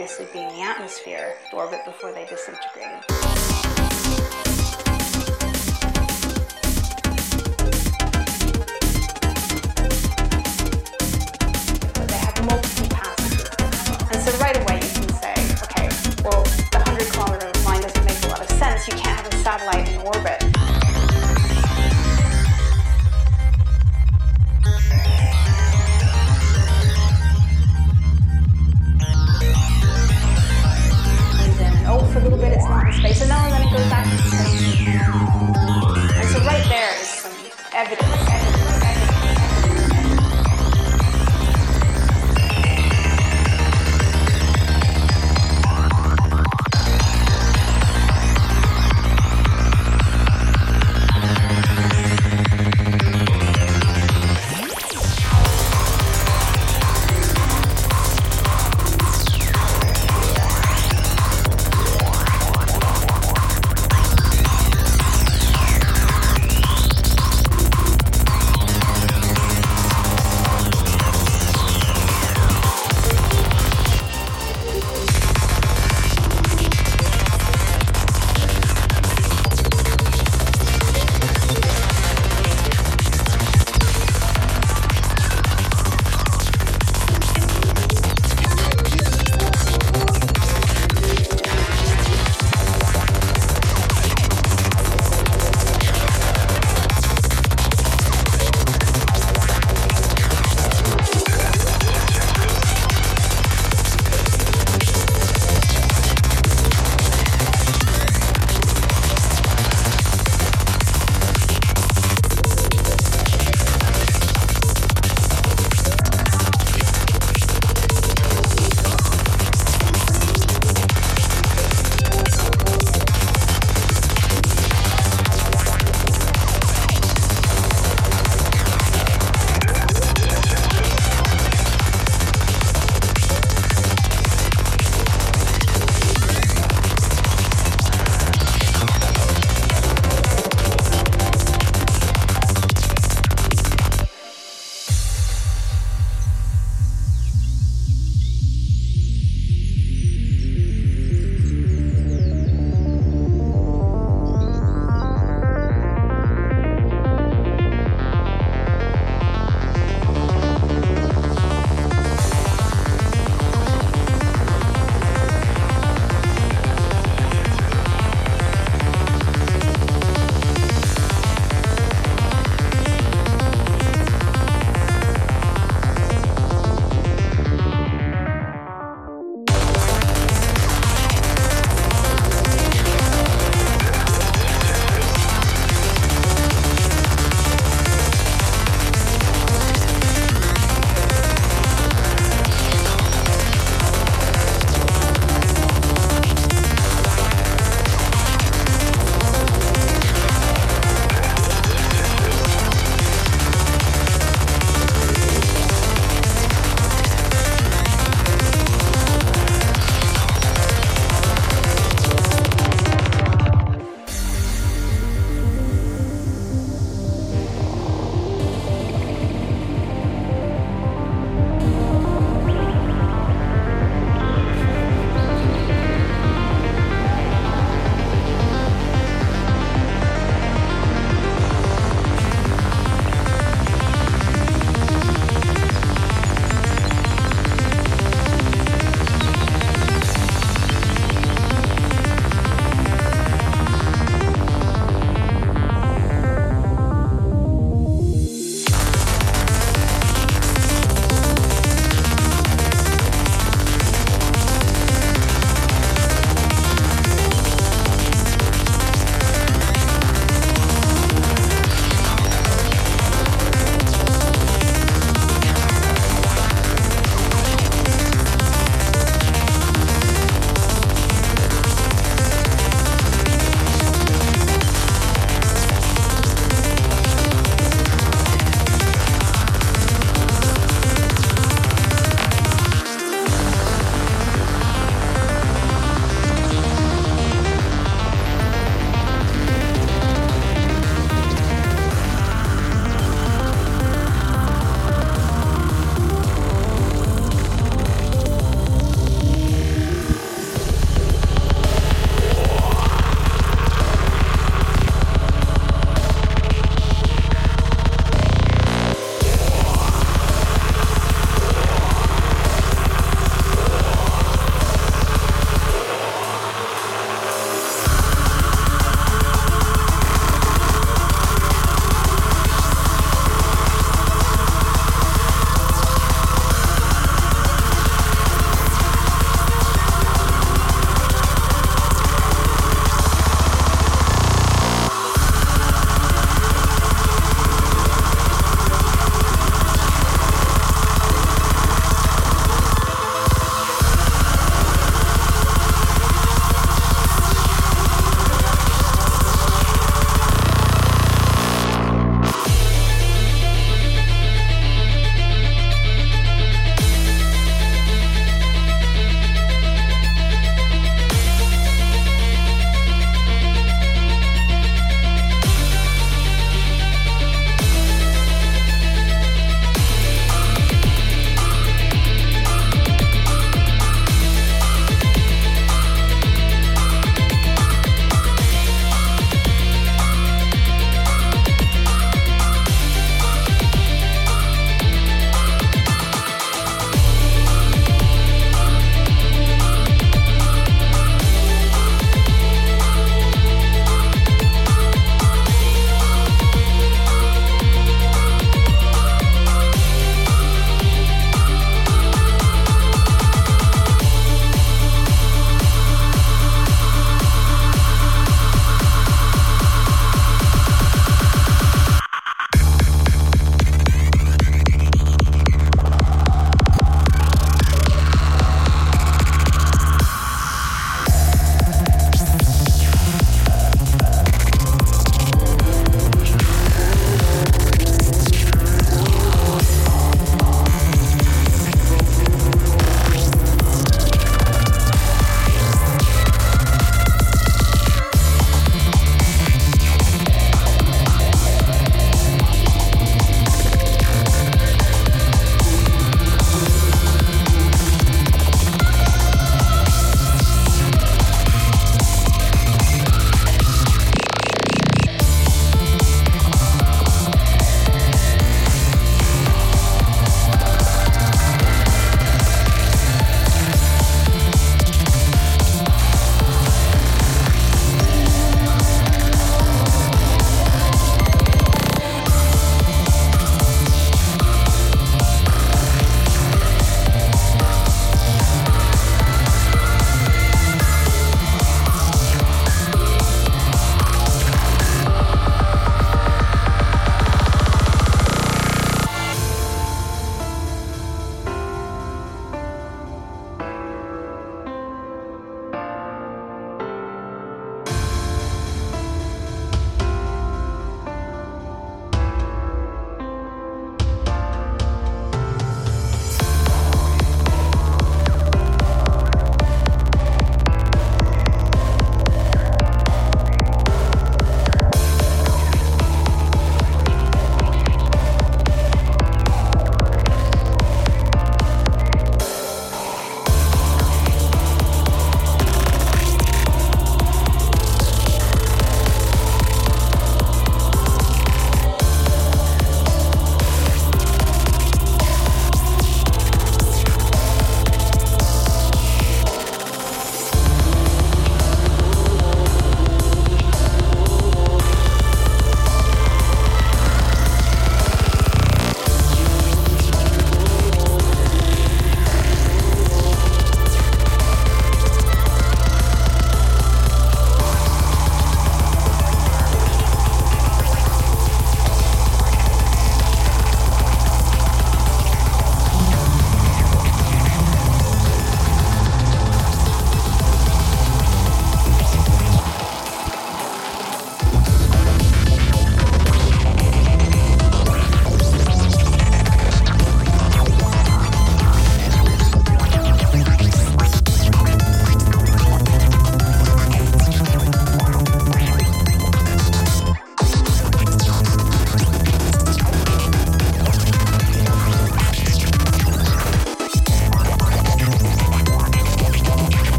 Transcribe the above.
obviously being the atmosphere, orbit before they disintegrated.